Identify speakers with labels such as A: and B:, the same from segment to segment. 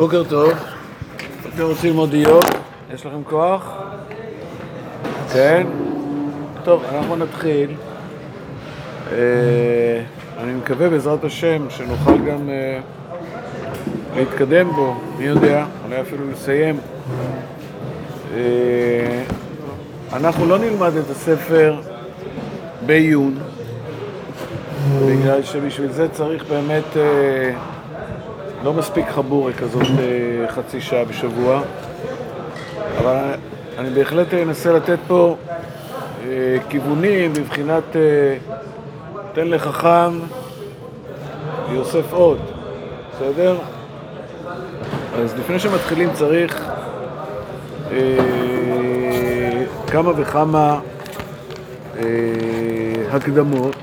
A: בוקר טוב, אתם רוצים ללמוד איוב? יש לכם כוח? כן? טוב, אנחנו נתחיל. אה, אני מקווה בעזרת השם שנוכל גם אה, להתקדם בו, מי יודע, אולי אפילו לסיים. אה, אנחנו לא נלמד את הספר בעיון, בגלל שבשביל זה צריך באמת... לא מספיק חבורה כזאת חצי שעה בשבוע, אבל אני בהחלט אנסה לתת פה אה, כיוונים מבחינת אה, תן לחכם יוסף עוד, בסדר? אז לפני שמתחילים צריך אה, כמה וכמה הקדמות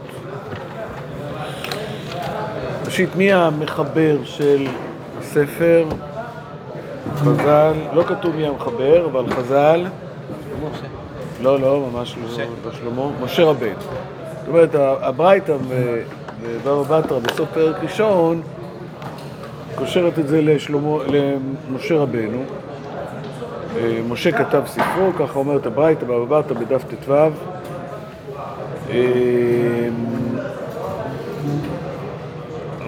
A: ראשית, מי המחבר של הספר? חז"ל, לא כתוב מי המחבר, אבל חז"ל... לא, לא, ממש לא, לא שלמה, משה רבנו. זאת אומרת, הברייתא בבבא בתרא בסוף פרק ראשון קושרת את זה לשלמה, למשה רבנו. אה, משה כתב ספרו, ככה אומרת הברייתא בבא בתרא בדף ט"ו.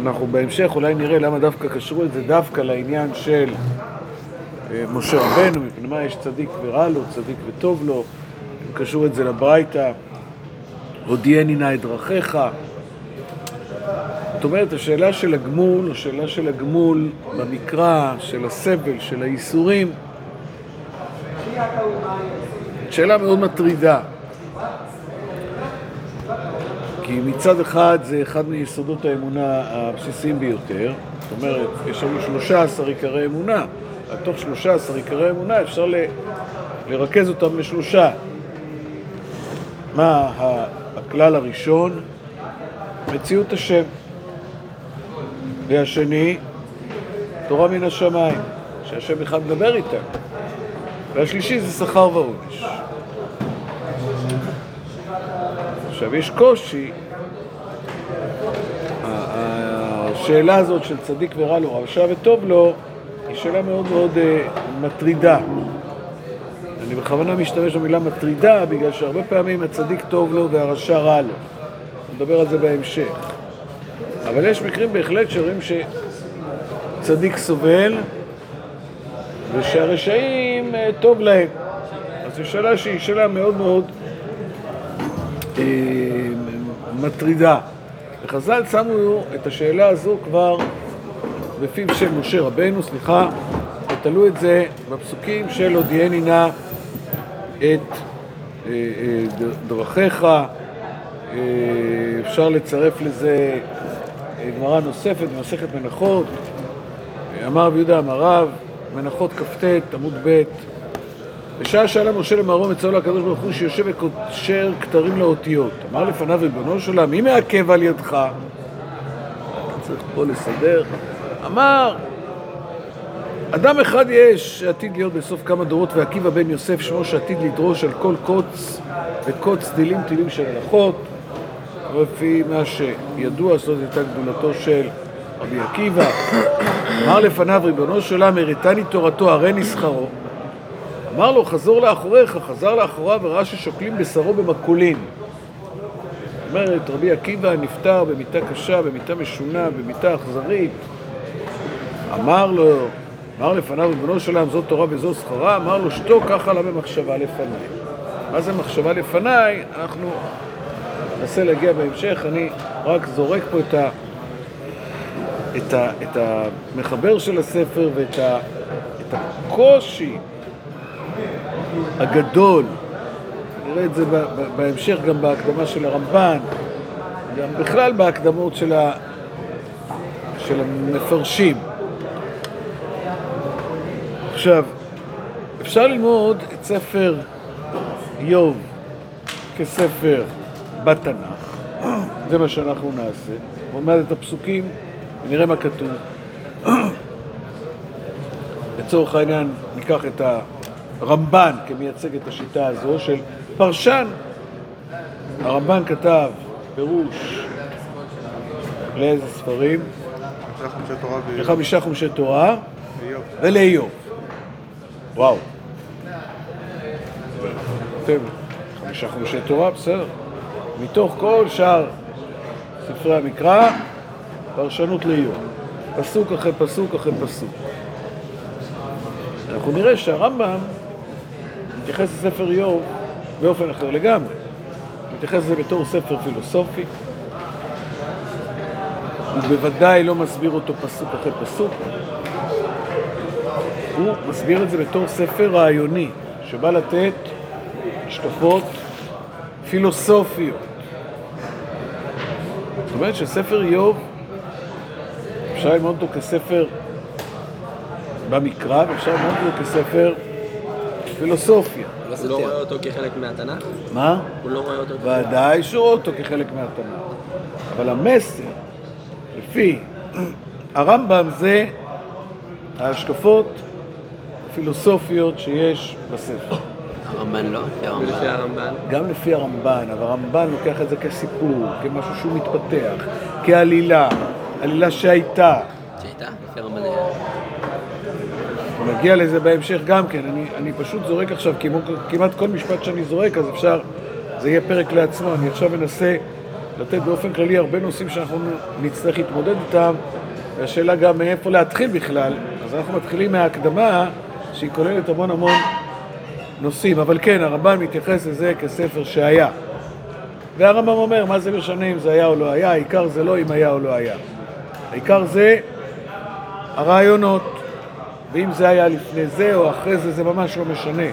A: אנחנו בהמשך אולי נראה למה דווקא קשרו את זה דווקא לעניין של אה, משה רבנו, מפני מה יש צדיק ורע לו, צדיק וטוב לו, הם קשרו את זה לברייתא, הודיעני נא את דרכיך. זאת אומרת, השאלה של הגמול, השאלה של הגמול במקרא, של הסבל, של הייסורים, שאלה מאוד מטרידה. כי מצד אחד זה אחד מיסודות האמונה הבסיסיים ביותר, זאת אומרת, יש לנו 13 עיקרי אמונה, תוך 13 עיקרי אמונה אפשר ל... לרכז אותם לשלושה. מה הכלל הראשון? מציאות השם. והשני, תורה מן השמיים, שהשם בכלל מדבר איתם. והשלישי זה שכר ועונש. עכשיו, יש קושי, השאלה הזאת של צדיק ורע לו, רשע וטוב לו, היא שאלה מאוד מאוד uh, מטרידה. אני בכוונה משתמש במילה מטרידה, בגלל שהרבה פעמים הצדיק טוב לו והרשע רע לו. נדבר על זה בהמשך. אבל יש מקרים בהחלט שרואים שצדיק סובל ושהרשעים uh, טוב להם. אז זו שאלה שהיא שאלה מאוד מאוד אה, מטרידה. וחז"ל שמו את השאלה הזו כבר בפיו של משה רבנו, סליחה, ותלו את זה בפסוקים של הודיעני נא את אה, אה, דרכיך. אפשר לצרף לזה גמרא נוספת במסכת מנחות. אמר רבי יהודה אמר רב, מנחות כ"ט, עמוד ב' בשעה שאלה משה למרום אצלו לקדוש ברוך הוא שיושב וקושר כתרים לאותיות. אמר לפניו ריבונו של עולם, מי מעכב על ידך? צריך פה לסדר. אמר, אדם אחד יש שעתיד להיות בסוף כמה דורות, ועקיבא בן יוסף שמו שעתיד לדרוש על כל קוץ וקוץ טילים טילים של הלכות. לפי מה שידוע, זאת הייתה גדולתו של רבי עקיבא. אמר לפניו ריבונו של עולם, הראתני תורתו, הרי שכרו. אמר לו, חזור לאחוריך, חזר לאחוריו וראה ששוקלים בשרו במקולין. אומרת, רבי עקיבא נפטר במיטה קשה, במיטה משונה, במיטה אכזרית. אמר לו, אמר לפניו, ריבונו של עולם, זאת תורה וזו שכרה, אמר לו, שתוק, ככה לה במחשבה לפניי. מה זה מחשבה לפניי? אנחנו ננסה להגיע בהמשך, אני רק זורק פה את, ה, את, ה, את המחבר של הספר ואת ה, את הקושי הגדול, נראה את זה בהמשך גם בהקדמה של הרמב"ן, גם בכלל בהקדמות של, ה... של המפרשים. עכשיו, אפשר ללמוד את ספר איוב כספר בתנ"ך, זה מה שאנחנו נעשה, נלמד את הפסוקים ונראה מה כתוב. לצורך העניין ניקח את ה... רמב"ן כמייצג את השיטה הזו של פרשן. הרמב"ן כתב פירוש לאיזה ספרים? לחמישה חומשי תורה. ולאיוב. וואו. כותב חמישה חומשי תורה, בסדר. מתוך כל שאר ספרי המקרא, פרשנות לאיוב. פסוק אחרי פסוק אחרי פסוק. אנחנו נראה שהרמב"ם מתייחס לספר איוב באופן אחר לגמרי. מתייחס לזה בתור ספר פילוסופי. הוא בוודאי לא מסביר אותו פסוק אחרי פסוק. הוא מסביר את זה בתור ספר רעיוני, שבא לתת השקפות פילוסופיות. זאת אומרת שספר איוב, אפשר ללמוד אותו כספר במקרא, ואפשר ללמוד אותו כספר פילוסופיה.
B: הוא לא רואה אותו כחלק מהתנ"ך?
A: מה?
B: הוא לא רואה אותו כחלק...
A: ודאי שהוא רואה אותו כחלק מהתנ"ך. אבל המסר, לפי הרמב"ם, זה ההשקפות הפילוסופיות שיש בספר.
C: הרמב"ן לא? לפי הרמב"ן.
B: לפי הרמב"ן.
A: גם לפי הרמב"ן, אבל הרמב"ן לוקח את זה כסיפור, כמשהו שהוא מתפתח, כעלילה, עלילה שהייתה.
C: שהייתה? לפי הרמב"ן היה.
A: נגיע לזה בהמשך גם כן, אני, אני פשוט זורק עכשיו, כמו, כמעט כל משפט שאני זורק, אז אפשר, זה יהיה פרק לעצמו, אני עכשיו אנסה לתת באופן כללי הרבה נושאים שאנחנו נצטרך להתמודד איתם, והשאלה גם מאיפה להתחיל בכלל, אז אנחנו מתחילים מההקדמה, שהיא כוללת המון המון נושאים, אבל כן, הרמב"ן מתייחס לזה כספר שהיה. והרמב"ם אומר, מה זה משנה אם זה היה או לא היה, העיקר זה לא אם היה או לא היה. העיקר זה הרעיונות. ואם זה היה לפני זה או אחרי זה, זה ממש לא משנה.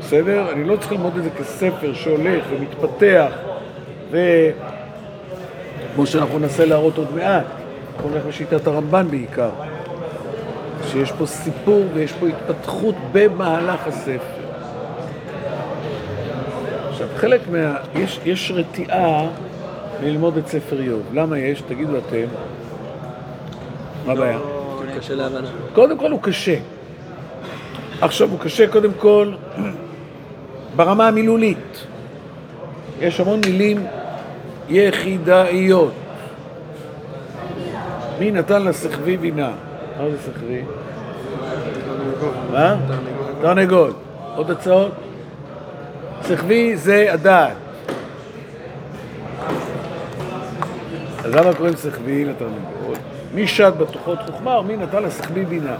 A: בסדר? אני לא צריך ללמוד את זה כספר שהולך ומתפתח, וכמו שאנחנו ננסה להראות עוד מעט, אנחנו נלך בשיטת הרמב"ן בעיקר, שיש פה סיפור ויש פה התפתחות במהלך הספר. עכשיו, חלק מה... יש, יש רתיעה ללמוד את ספר איוב. למה יש? תגידו אתם. מה הבעיה?
B: קשה להבנה.
A: קודם כל הוא קשה. עכשיו הוא קשה קודם כל ברמה המילולית. יש המון מילים יחידאיות. מי נתן לסחבי בינה? מה זה סחבי? מה? תרנגול. עוד הצעות? סחבי זה הדעת. אז למה קוראים סחבי לתרנגול? מי שד בתוכות חוכמה ומי נתן לסחבי בינה.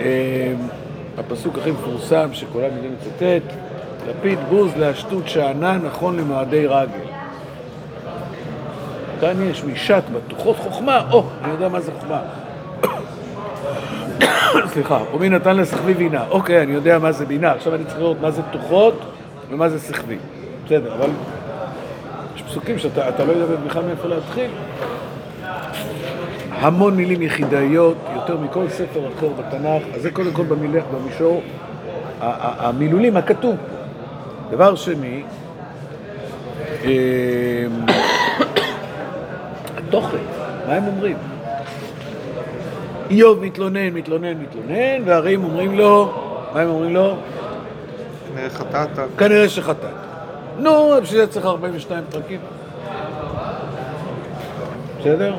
A: אה, הפסוק הכי מפורסם שכולם יודעים לצטט, לפיד בוז להשטות שאנן נכון למועדי רגל. כאן יש מי שט בתוכות חוכמה, או, אני יודע מה זה חוכמה. סליחה, ומי נתן לסחבי בינה. אוקיי, אני יודע מה זה בינה, עכשיו אני צריך לראות מה זה תוכות ומה זה סחבי. בסדר, אבל פסוקים שאתה אתה לא יודע בכלל מאיפה להתחיל. המון מילים יחידאיות, יותר מכל ספר אחר בתנ"ך, אז זה קודם כל במילך, במישור המילולים, הכתוב. דבר שני, אמ, התוכן, מה הם אומרים? איוב מתלונן, מתלונן, מתלונן, והרעים אומרים לו, מה הם אומרים לו?
D: כנראה חטאת.
A: כנראה שחטאת. נו, בשביל זה צריך 42 פרקים. בסדר?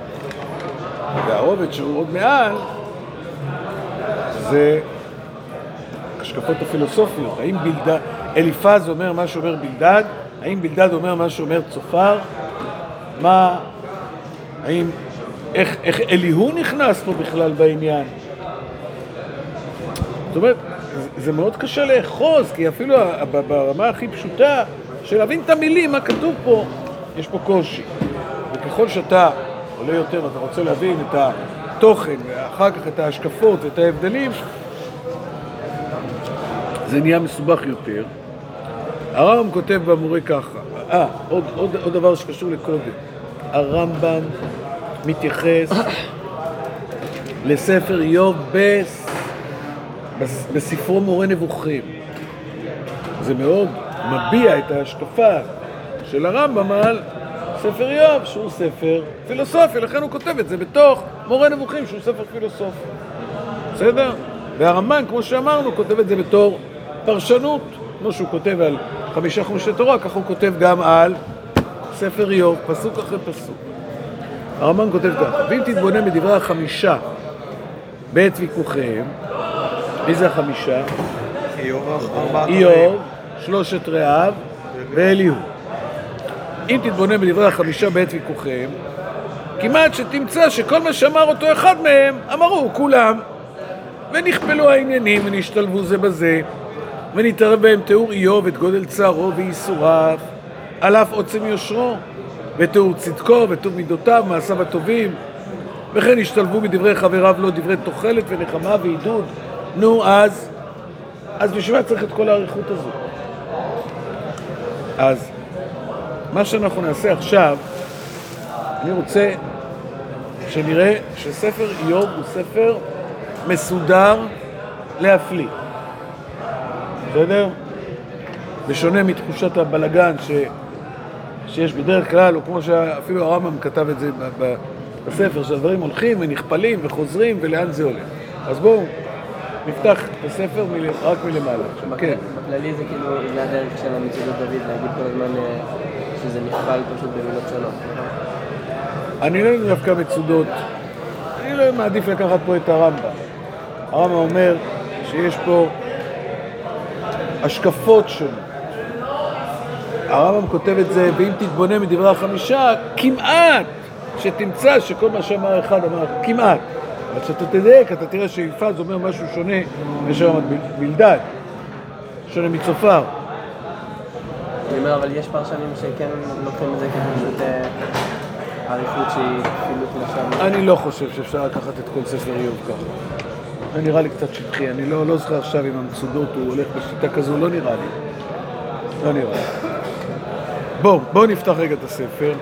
A: והרובד שהוא עוד מעל זה השקפות הפילוסופיות. האם בלדד, אליפז אומר מה שאומר בלדד? האם בלדד אומר מה שאומר צופר? מה, האם, איך, איך אליהו נכנס פה בכלל בעניין? זאת אומרת, זה- מאוד קשה לאחוז, כי אפילו ברמה הכי פשוטה של להבין את המילים, מה כתוב פה, יש פה קושי. וככל שאתה עולה יותר ואתה רוצה להבין את התוכן, ואחר כך את ההשקפות ואת ההבדלים, זה נהיה מסובך יותר. הרמב"ם כותב במורה ככה, אה, עוד, עוד, עוד דבר שקשור לקודם. הרמב"ם מתייחס לספר איוב. בס- בספרו מורה נבוכים. זה מאוד מביע את ההשקפה של הרמב"ם על ספר איוב, שהוא ספר פילוסופי, לכן הוא כותב את זה בתוך מורה נבוכים, שהוא ספר פילוסופי. בסדר? והרמב"ן, כמו שאמרנו, כותב את זה בתור פרשנות, כמו שהוא כותב על חמישה חומשי תורה, כך הוא כותב גם על ספר איוב, פסוק אחרי פסוק. הרמב"ם כותב כך, ואם תתבונן בדברי החמישה בעת ויכוחיהם, מי זה החמישה?
D: איוב,
A: שלושת רעיו ואליהו. אם תתבונן בדברי החמישה בעת ויכוחיהם, כמעט שתמצא שכל מה שאמר אותו אחד מהם, אמרו כולם. ונכפלו העניינים ונשתלבו זה בזה, ונתערב בהם תיאור איוב את גודל צערו וייסוריו, על אף עוצם יושרו, ותיאור צדקו וטוב מידותיו, מעשיו הטובים, וכן השתלבו בדברי חבריו לו דברי תוחלת ונחמה ועידוד. נו, אז, אז בשביל מה צריך את כל האריכות הזו? אז מה שאנחנו נעשה עכשיו, אני רוצה שנראה שספר איוב הוא ספר מסודר להפליא. בסדר? בשונה מתחושת הבלגן ש... שיש בדרך כלל, או כמו שאפילו הרמב"ם כתב את זה בספר, שהדברים הולכים ונכפלים וחוזרים ולאן זה הולך. אז בואו נפתח את הספר. רק מלמעלה. כן.
B: בכללי זה כאילו, זה הדרך של המצודת דוד, להגיד כל הזמן אה, שזה נכפל פשוט במילות שונות.
A: אני לא יודע דווקא מצודות, אני לא מעדיף לקחת פה את הרמב"ם. הרמב"ם אומר שיש פה השקפות שונות. הרמב"ם כותב את זה, ואם תתבונן מדברי החמישה, כמעט שתמצא שכל מה שאמר אחד אמר כמעט. אבל כשאתה תדייק, אתה תראה שיפז אומר משהו שונה מאשר בלדד, שונה מצופר.
B: אני אומר, אבל יש פרשנים שכן לוקחים את זה כפשוט אה, אריכות שהיא כפילות לשון.
A: אני לא חושב שאפשר לקחת את כל ספר איוב ככה. זה נראה לי קצת שטחי, אני לא, לא זוכר עכשיו אם המצודות הוא הולך בשיטה כזו, לא נראה לי. לא נראה לי. בואו, בואו נפתח רגע את הספר,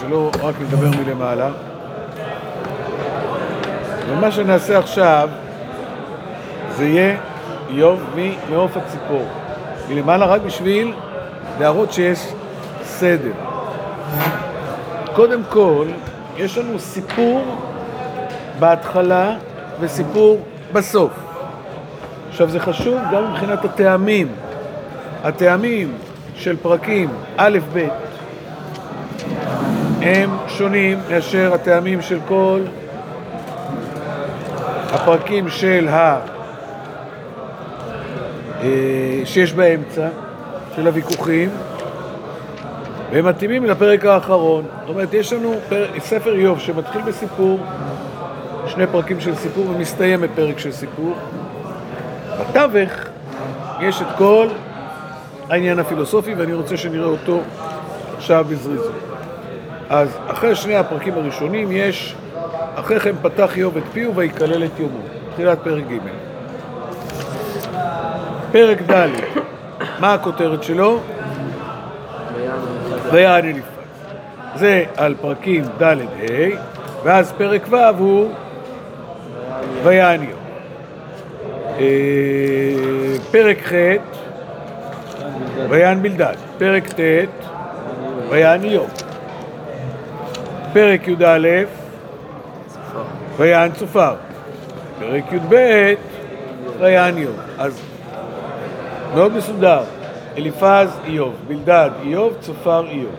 A: שלא רק נדבר מלמעלה. ומה שנעשה עכשיו, זה יהיה איוב ממעוף הציפור. מלמעלה רק בשביל להראות שיש סדר. קודם כל, יש לנו סיפור בהתחלה וסיפור בסוף. עכשיו זה חשוב גם מבחינת הטעמים. הטעמים של פרקים א' ב' הם שונים מאשר הטעמים של כל הפרקים של ה... אה, שיש באמצע, של הוויכוחים, והם מתאימים לפרק האחרון. זאת אומרת, יש לנו פר... ספר איוב שמתחיל בסיפור, שני פרקים של סיפור ומסתיים בפרק של סיפור. בתווך יש את כל העניין הפילוסופי, ואני רוצה שנראה אותו עכשיו בזריזות. אז אחרי שני הפרקים הראשונים יש, אחרי כן פתח איוב את פיהו ויקלל את יומו, תחילת פרק ג'. פרק ד', מה הכותרת שלו? ויען אליפז. זה על פרקים ד' ה', ואז פרק ו' הוא ויען איוב. אה, פרק ח' ויען בלדד. פרק ט' ויען איוב. פרק י"א ויען צופר. פרק י"ב ויען איוב. אז מאוד מסודר. אליפז, איוב, בלדד, איוב, צופר, איוב.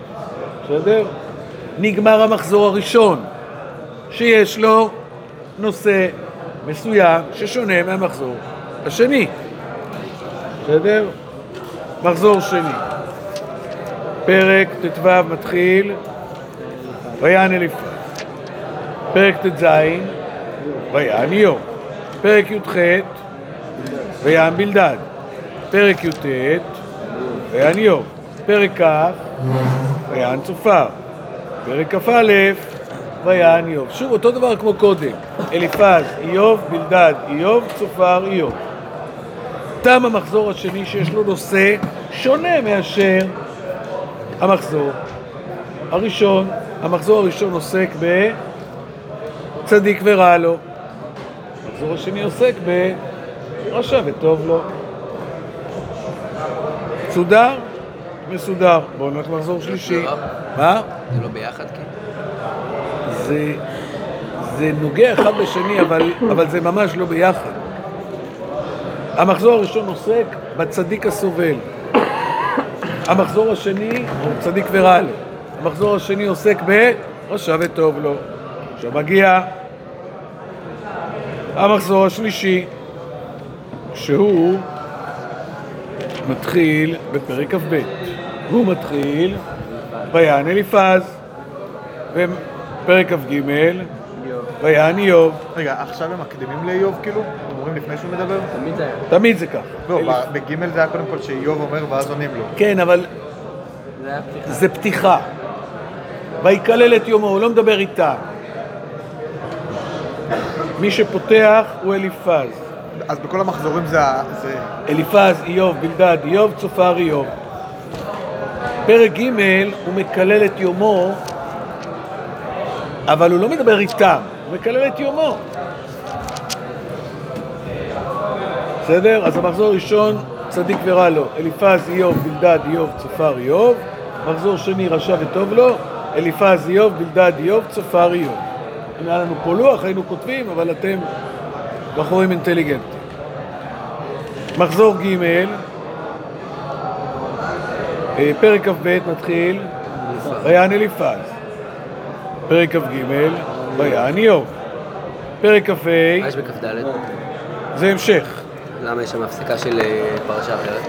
A: בסדר? נגמר המחזור הראשון, שיש לו נושא מסוים ששונה מהמחזור השני. בסדר? מחזור שני. פרק ט"ו מתחיל, ויען אליפז. פרק ט"ז, ויען איוב. פרק י"ח, ויען בלדד. פרק י"ט, ויען איוב. פרק כ', ויען צופר. פרק כ"א, ויען איוב. שוב, אותו דבר כמו קודם. אליפז, איוב, בלדד, איוב, צופר, איוב. תם המחזור השני שיש לו נושא שונה מאשר המחזור הראשון. המחזור הראשון עוסק בצדיק ורע לו. המחזור השני עוסק ברשע וטוב לו. מסודר? מסודר. בואו נלך למחזור שלישי. מה?
C: זה לא ביחד, כן?
A: זה, זה נוגע אחד בשני, אבל, אבל זה ממש לא ביחד. המחזור הראשון עוסק בצדיק הסובל. המחזור השני הוא צדיק ורע לו. המחזור השני עוסק רשע וטוב לו. עכשיו מגיע המחזור השלישי, שהוא מתחיל בפרק כ"ב. הוא מתחיל ויען אליפז, ופרק כ"ג, ויען איוב.
D: רגע, עכשיו הם מקדימים לאיוב כאילו? אומרים לפני שהוא מדבר?
B: תמיד זה היה.
A: תמיד זה כך.
D: לא, ב- בגימל זה היה קודם כל שאיוב אומר ואז עונים לו.
A: כן, אבל
B: זה היה פתיחה.
A: זה פתיחה. ויקלל את יומו, הוא לא מדבר איתה. מי שפותח הוא אליפז.
D: אז בכל המחזורים זה... זה...
A: אליפז, איוב, בלדד, איוב, צופר, איוב. פרק ג' הוא מקלל את יומו, אבל הוא לא מדבר איתם, הוא מקלל את יומו. בסדר? אז המחזור הראשון, צדיק ורע לו, אליפז, איוב, בלדד, איוב, צופר, איוב. מחזור שני, רשע וטוב לו, אליפז, איוב, בלדד, איוב, צופר, איוב. אם היה לנו פה לוח, היינו כותבים, אבל אתם בחורים אינטליגנטים. מחזור ג', אה, פרק כ"ב מתחיל, ויען אליפז. פרק כ"ג, ויען איוב. פרק כ"ה,
C: מה יש בכ"ד?
A: זה המשך,
C: למה יש שם הפסקה של אה, פרשה אחרת?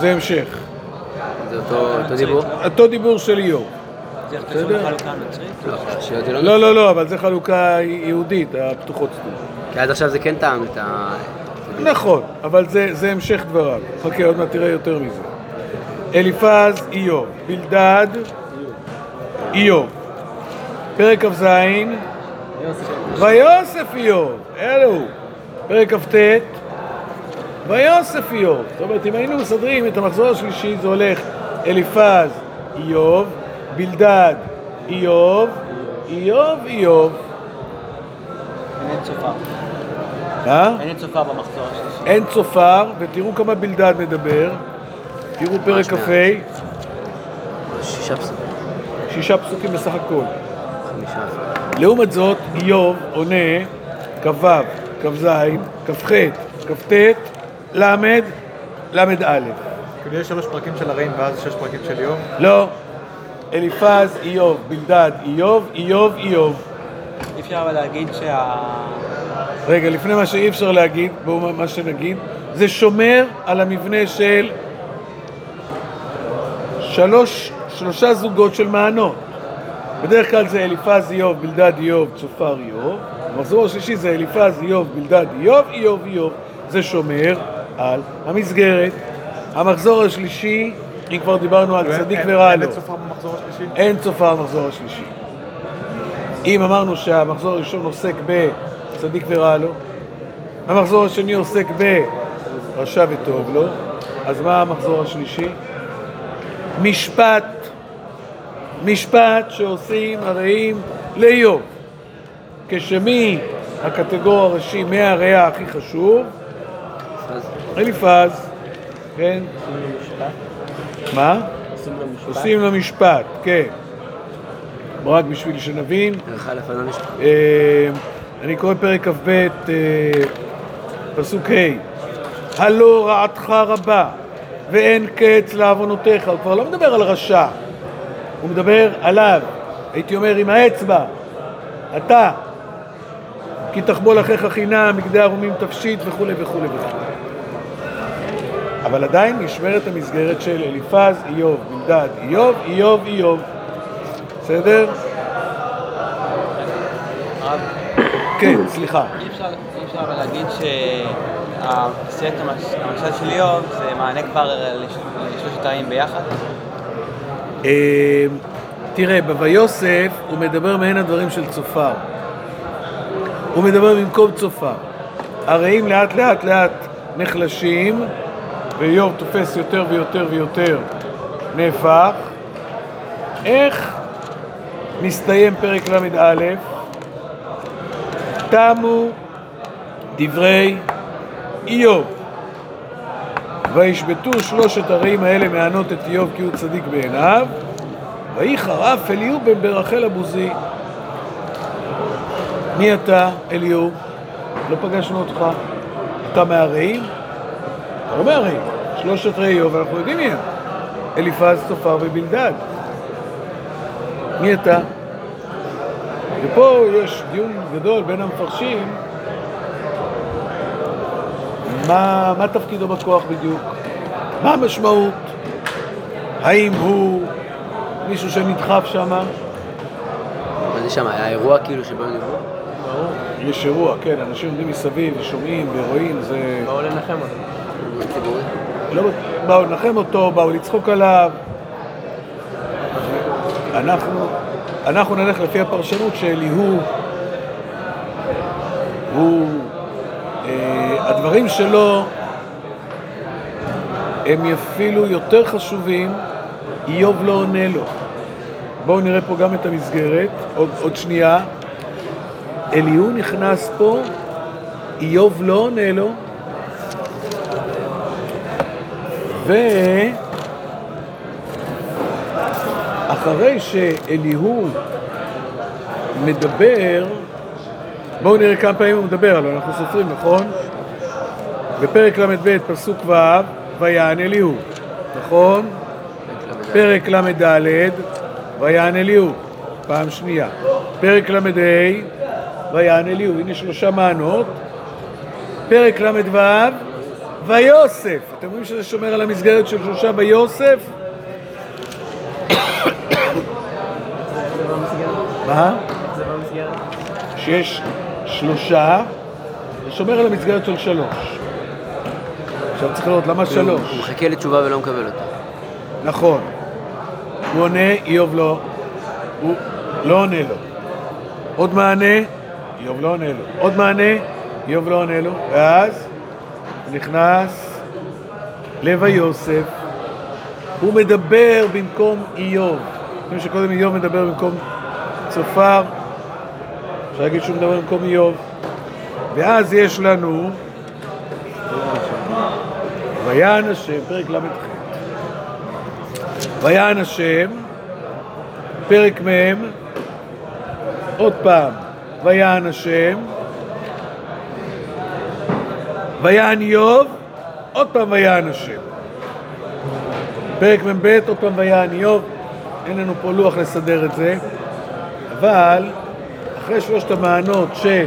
A: זה המשך.
C: זה אותו אותו דיבור?
A: אותו דיבור של איוב. בסדר?
B: חלוקה נוצרית?
C: לא, לא
A: לא, לא, לא, אבל זה חלוקה יהודית, הפתוחות סתום.
C: כי עד עכשיו זה כן טעם את ה...
A: נכון, אבל זה, זה המשך דבריו. חכה, עוד מעט תראה יותר מזה. אליפז, איוב. בלדד, איוב. פרק כ"ז, ויוסף איוב. אלו. פרק כ"ט, ויוסף איוב. זאת אומרת, אם היינו מסדרים את המחזור השלישי, זה הולך אליפז, איוב, בלדד, איוב, איוב, איוב.
B: אין צופר.
A: אה?
B: אין צופר במחזור השלישי.
A: אין צופר, ותראו כמה בלדד מדבר. תראו פרק כ"ה,
C: שישה פסוקים.
A: שישה פסוקים בסך הכל. לעומת זאת, איוב עונה כ"ו, כ"ז, כ"ח, כ"ט, ל', ל"א.
D: כאילו יש שלוש פרקים של הרעים ואז שש פרקים של איוב.
A: לא, אליפז, איוב, בלדד, איוב, איוב, איוב.
B: אי אפשר אבל להגיד שה...
A: רגע, לפני מה שאי אפשר להגיד, בואו מה שנגיד, זה שומר על המבנה של שלוש, שלושה זוגות של מענות. בדרך כלל זה אליפז איוב, בלדד איוב, צופר איוב. המחזור השלישי זה אליפז איוב, בלדד איוב, איוב איוב. זה שומר על המסגרת. המחזור השלישי, אם כבר דיברנו על צדיק
D: אין-
A: ורע
D: אין
A: לו,
D: את סופר במחזור השלישי?
A: אין צופר במחזור השלישי. אם אמרנו שהמחזור הראשון עוסק בצדיק ורע לו, המחזור השני עוסק ברשע וטוב לו, אז מה המחזור השלישי? משפט, משפט שעושים הרעים לאיוב. כשמי הקטגור הראשי, מי הרע הכי חשוב? אליפז, כן? מה? עושים לו משפט, כן. רק בשביל שנבין. אה, אני קורא פרק כ"ב, אה, פסוק ה': הלא רעתך רבה ואין קץ לעוונותיך. הוא כבר לא מדבר על רשע, הוא מדבר עליו, הייתי אומר עם האצבע, אתה, כי תחבול אחיך חינם, בגדי ערומים תפשיט וכולי וכולי וכולי. אבל עדיין נשמרת המסגרת של אליפז, איוב, בלדד, איוב, איוב, איוב. בסדר? כן, סליחה.
B: אי אפשר להגיד שהסרט המש- המשל של איוב זה מענה כבר לש- לשלושת הרעים ביחד?
A: אה, תראה, ב"ויוסף" הוא מדבר מעין הדברים של צופר. הוא מדבר במקום צופר. הרעים לאט לאט לאט נחלשים, ואיוב תופס יותר ויותר ויותר נהפך. איך מסתיים פרק ל"א? תמו דברי איוב. וישבתו שלושת הרעים האלה מענות את איוב כי הוא צדיק בעיניו, ויהי חרף אליהו בן ברחל הבוזי. מי אתה, אליהו? לא פגשנו אותך. אתה מהרעים? אתה לא מהרעים. שלושת רעי איוב, אנחנו יודעים מי הם. אליפז, צופר ובלדד. מי אתה? ופה יש דיון גדול בין המפרשים, מה, מה תפקידו בכוח בדיוק? מה המשמעות? האם הוא מישהו שנדחף שם?
C: מה זה שם? היה אירוע כאילו שבו הם דיברו?
A: יש אירוע, כן, אנשים עומדים מסביב ושומעים ורואים, זה...
B: באו לנחם
C: ציבורי?
A: לא באו לנחם אותו, באו לצחוק עליו. אנחנו, אנחנו נלך לפי הפרשנות שאליהו הוא, אה, הדברים שלו הם אפילו יותר חשובים, איוב לא עונה לו. בואו נראה פה גם את המסגרת, עוד, עוד שנייה. אליהו נכנס פה, איוב לא עונה לו, ואחרי שאליהו מדבר, בואו נראה כמה פעמים הוא מדבר, הלוא אנחנו סופרים, נכון? בפרק ל"ב, פסוק ו', ויען אליהו, נכון? פרק ל"ד, ויען אליהו, פעם שנייה. פרק ל"ה, ויען אליהו, הנה שלושה מענות. פרק ל"ו, ויוסף. אתם רואים שזה שומר על המסגרת של שלושה ויוסף? מה?
B: זה במסגרת?
A: שיש שלושה, זה שומר על המסגרת של שלוש. עכשיו צריך לראות למה
C: כאילו, הוא
A: שלוש.
C: מחכה לתשובה ולא מקבל אותה.
A: נכון. הוא עונה, איוב לא. הוא לא עונה לו. עוד מענה, איוב לא עונה לו. עוד מענה, איוב לא עונה לו. ואז נכנס לב היוסף. הוא מדבר במקום איוב. חושבים שקודם איוב מדבר במקום צופר. אפשר להגיד שהוא מדבר במקום איוב. ואז יש לנו ויען השם, פרק ל"ח. ויען השם, פרק מ', עוד פעם, ויען השם, ויען איוב, עוד פעם ויען השם. פרק מ"ב, עוד פעם ויען איוב, אין לנו פה לוח לסדר את זה, אבל אחרי שלושת המענות של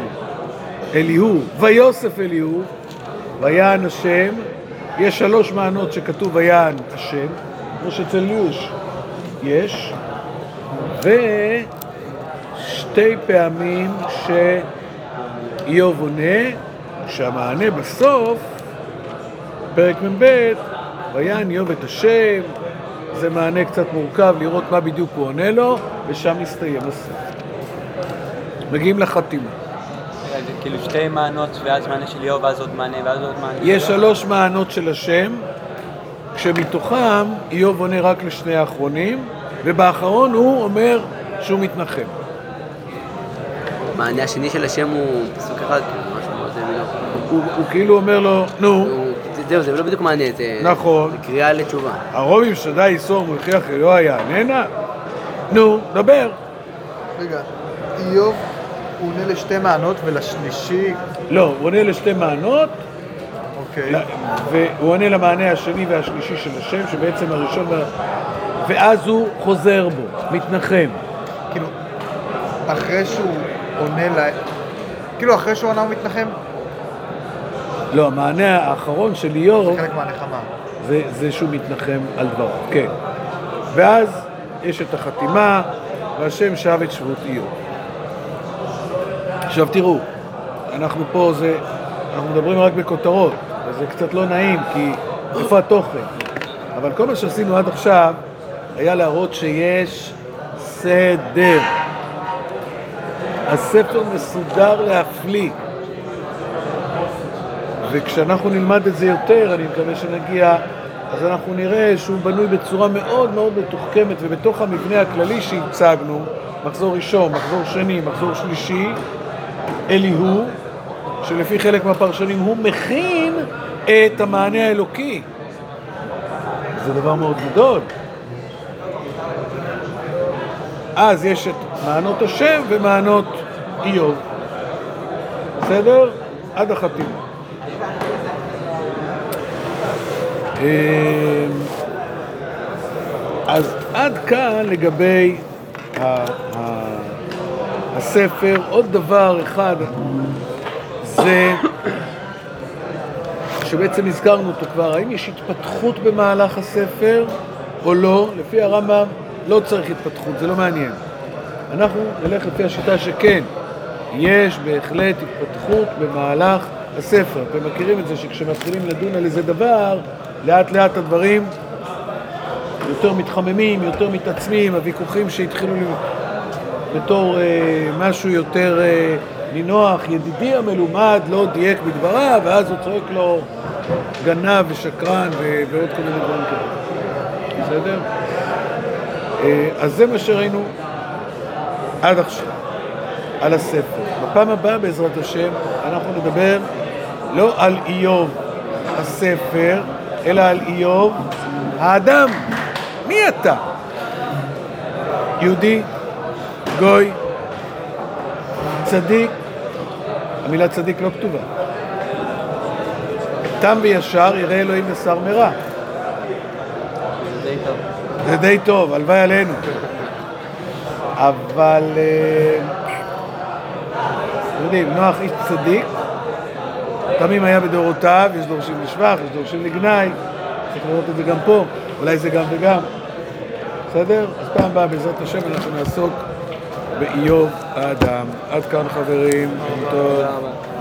A: אליהו, ויוסף אליהו, ויען השם, יש שלוש מענות שכתוב ויען השם, כמו שאצל ליוש יש, ושתי פעמים שאיוב עונה, שהמענה בסוף, פרק מ"ב, ויען איוב את השם, זה מענה קצת מורכב לראות מה בדיוק הוא עונה לו, ושם מסתיים הספר. מגיעים לחתימה.
E: זה כאילו שתי מענות, ואז מענה של איוב, ואז עוד מענה, ואז עוד מענה.
A: יש שלוש מענות של השם, כשמתוכם איוב עונה רק לשני האחרונים, ובאחרון הוא אומר שהוא מתנחם.
C: המענה השני של השם הוא פסוק אחד, כאילו.
A: הוא, הוא כאילו אומר לו, נו,
C: זהו, זה לא בדיוק מענה, זה...
A: נכון.
C: זה קריאה לתשובה.
A: הרוב עם שדי יסור מלכיח אלוה יעננה? נו, דבר.
D: רגע, איוב הוא עונה לשתי מענות ולשלישי,
A: לא, הוא עונה לשתי מענות,
D: אוקיי.
A: והוא עונה למענה השני והשלישי של השם, שבעצם הראשון, ואז הוא חוזר בו, מתנחם.
D: כאילו, אחרי שהוא עונה ל... כאילו, אחרי שהוא עונה הוא מתנחם?
A: לא, המענה האחרון של איוב...
D: זה חלק מהנחמה.
A: זה, זה שהוא מתנחם על דברו, כן. ואז יש את החתימה, והשם שב את שבות איוב. עכשיו תראו, אנחנו פה זה, אנחנו מדברים רק בכותרות, וזה קצת לא נעים, כי איפה התוכן? אבל כל מה שעשינו עד עכשיו היה להראות שיש סדר. הספר מסודר להפליא. וכשאנחנו נלמד את זה יותר, אני מקווה שנגיע, אז אנחנו נראה שהוא בנוי בצורה מאוד מאוד מתוחכמת, ובתוך המבנה הכללי שהצגנו, מחזור ראשון, מחזור שני, מחזור שלישי, אליהו, שלפי חלק מהפרשנים הוא מכין את המענה האלוקי. זה דבר מאוד גדול. אז יש את מענות השם ומענות איוב. בסדר? עד החתימה. אז עד כאן לגבי הספר. עוד דבר אחד זה שבעצם הזכרנו אותו כבר, האם יש התפתחות במהלך הספר או לא? לפי הרמב"ם לא צריך התפתחות, זה לא מעניין. אנחנו נלך לפי השיטה שכן, יש בהחלט התפתחות במהלך הספר. אתם מכירים את זה שכשמתחילים לדון על איזה דבר, לאט לאט הדברים יותר מתחממים, יותר מתעצמים, הוויכוחים שהתחילו בתור אה, משהו יותר אה, נינוח, ידידי המלומד לא דייק בדבריו, ואז הוא צועק לו גנב ושקרן ו- ועוד כל מיני דברים כאלה. בסדר? אה, אז זה מה שראינו עד עכשיו, על הספר. בפעם הבאה, בעזרת השם, אנחנו נדבר לא על איוב הספר, אלא על איוב האדם. מי אתה? יהודי, גוי, צדיק, המילה צדיק לא כתובה. תם וישר יראה אלוהים ושר מרע.
B: זה די טוב.
A: זה די טוב, הלוואי עלינו. אבל, אה, אתם יודעים, נוח איש צדיק, תמים היה בדורותיו, יש דורשים לשבח, יש דורשים לגנאי, צריך לראות את זה גם פה, אולי זה גם וגם. בסדר? אז פעם הבאה, בעזרת השם, אנחנו נעסוק באיוב האדם. עד כאן חברים.
B: תודה רבה.